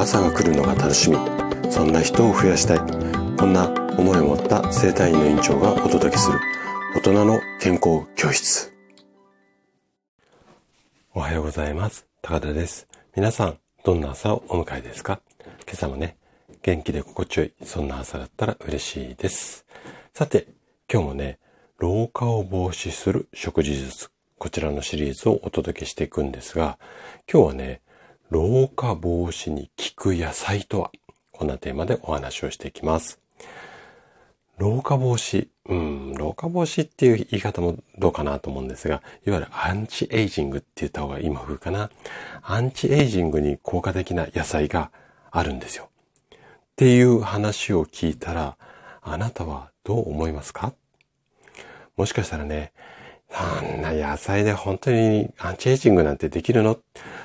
朝が来るのが楽しみ。そんな人を増やしたい。こんな思いを持った生体院の院長がお届けする。大人の健康教室。おはようございます。高田です。皆さんどんな朝をお迎えですか？今朝もね元気で心地よいそんな朝だったら嬉しいです。さて今日もね老化を防止する食事術こちらのシリーズをお届けしていくんですが今日はね老化防止に効く野菜とは？こんなテーマでお話をしていきます。老化防止。うん、老化防止っていう言い方もどうかなと思うんですが、いわゆるアンチエイジングって言った方が今風かな。アンチエイジングに効果的な野菜があるんですよ。っていう話を聞いたら、あなたはどう思いますか？もしかしたらね、そんな野菜で本当にアンチエイジングなんてできるの？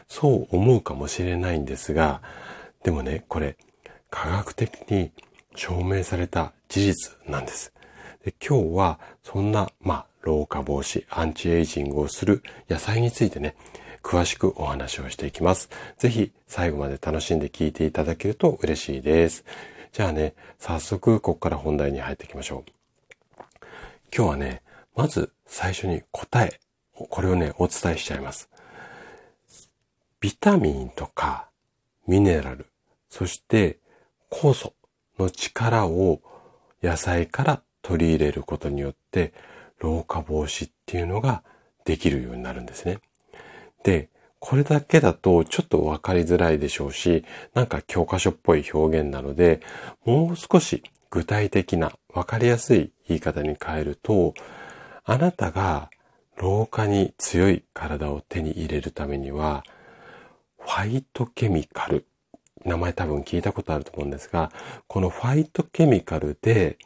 そう思うかもしれないんですが、でもね、これ科学的に証明された事実なんです。で今日はそんな、まあ、老化防止、アンチエイジングをする野菜についてね、詳しくお話をしていきます。ぜひ最後まで楽しんで聞いていただけると嬉しいです。じゃあね、早速ここから本題に入っていきましょう。今日はね、まず最初に答え、これをね、お伝えしちゃいます。ビタミンとかミネラル、そして酵素の力を野菜から取り入れることによって老化防止っていうのができるようになるんですね。で、これだけだとちょっとわかりづらいでしょうし、なんか教科書っぽい表現なので、もう少し具体的なわかりやすい言い方に変えると、あなたが老化に強い体を手に入れるためには、ファイトケミカル。名前多分聞いたことあると思うんですが、このファイトケミカルで、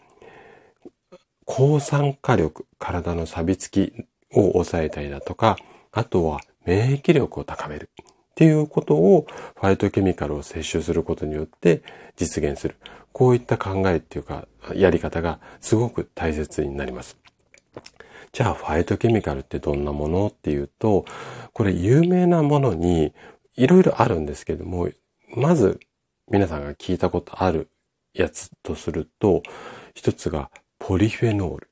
抗酸化力、体の錆びつきを抑えたりだとか、あとは免疫力を高めるっていうことをファイトケミカルを摂取することによって実現する。こういった考えっていうか、やり方がすごく大切になります。じゃあ、ファイトケミカルってどんなものっていうと、これ有名なものにいろいろあるんですけども、まず皆さんが聞いたことあるやつとすると、一つがポリフェノール。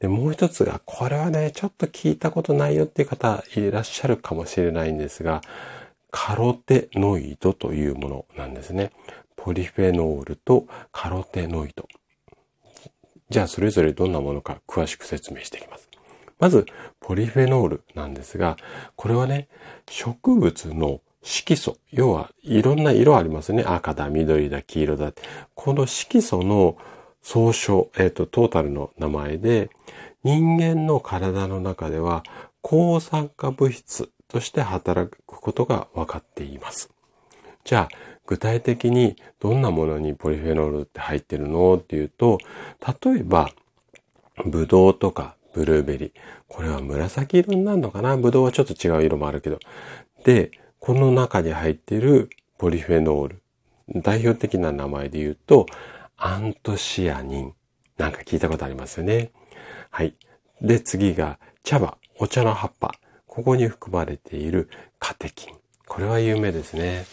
で、もう一つが、これはね、ちょっと聞いたことないよっていう方いらっしゃるかもしれないんですが、カロテノイドというものなんですね。ポリフェノールとカロテノイド。じゃあそれぞれどんなものか詳しく説明していきます。まず、ポリフェノールなんですが、これはね、植物の色素、要はいろんな色ありますね。赤だ、緑だ、黄色だ。この色素の総称、えっ、ー、と、トータルの名前で、人間の体の中では抗酸化物質として働くことが分かっています。じゃあ、具体的にどんなものにポリフェノールって入ってるのっていうと、例えば、ブドウとかブルーベリー。これは紫色になるのかな？ブドウはちょっと違う色もあるけど。で、この中に入っているポリフェノール。代表的な名前で言うと、アントシアニン。なんか聞いたことありますよね。はい。で、次が茶葉、お茶の葉っぱ。ここに含まれているカテキン。これは有名ですね。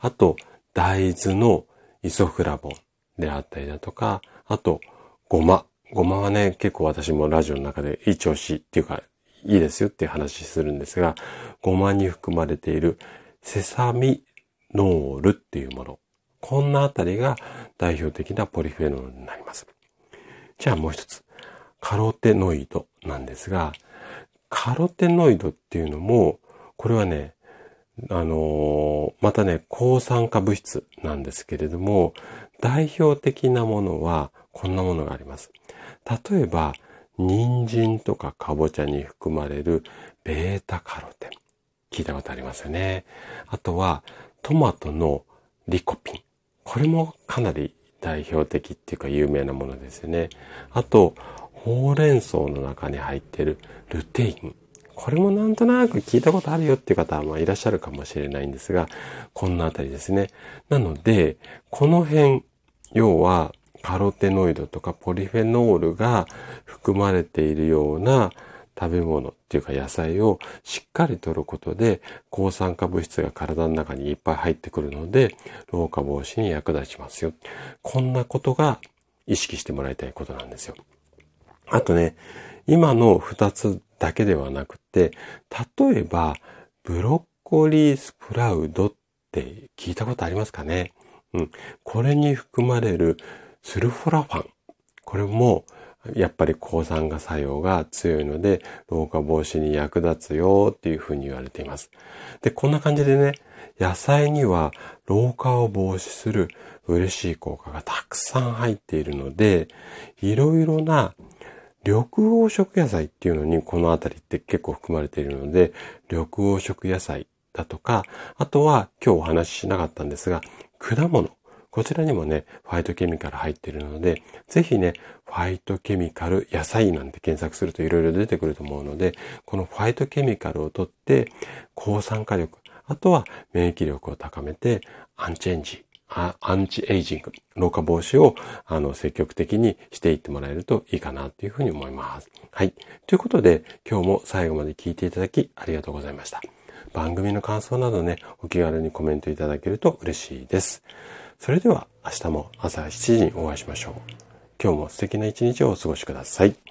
あと、大豆のイソフラボンであったりだとか、あと、ごま。ごまはね、結構私もラジオの中でいい調子っていうか、いいですよっていう話するんですが、ごまに含まれているセサミノールっていうもの。こんなあたりが代表的なポリフェノールになります。じゃあもう一つ。カロテノイドなんですが、カロテノイドっていうのも、これはね、あの、またね、抗酸化物質なんですけれども、代表的なものはこんなものがあります。例えば、人参とかかぼちゃに含まれるベータカロテン。聞いたことありますよね。あとは、トマトのリコピン。これもかなり代表的っていうか有名なものですよね。あと、ほうれん草の中に入ってるルテイン。これもなんとなく聞いたことあるよっていう方はまあいらっしゃるかもしれないんですが、こんなあたりですね。なので、この辺、要はカロテノイドとかポリフェノールが含まれているような食べ物っていうか野菜をしっかりとることで抗酸化物質が体の中にいっぱい入ってくるので老化防止に役立ちますよ。こんなことが意識してもらいたいことなんですよ。あとね、今の二つだけではなくて、例えばブロッコリースプラウドって聞いたことありますかね？うん。これに含まれるスルフォラファン。これもやっぱり抗酸化作用が強いので、老化防止に役立つよっていうふうに言われています。で、こんな感じでね、野菜には老化を防止する嬉しい効果がたくさん入っているので、いろいろな緑黄色野菜っていうのにこのあたりって結構含まれているので、緑黄色野菜だとか、あとは今日お話ししなかったんですが、果物。こちらにもね、ファイトケミカル入っているので、ぜひね、ファイトケミカル野菜なんて検索すると色々出てくると思うので、このファイトケミカルをとって、抗酸化力、あとは免疫力を高めて、アンチエンジ、アンチエイジング、老化防止をあの積極的にしていってもらえるといいかなというふうに思います。はい。ということで、今日も最後まで聞いていただきありがとうございました。番組の感想などね、お気軽にコメントいただけると嬉しいです。それでは明日も朝7時にお会いしましょう。今日も素敵な一日をお過ごしください。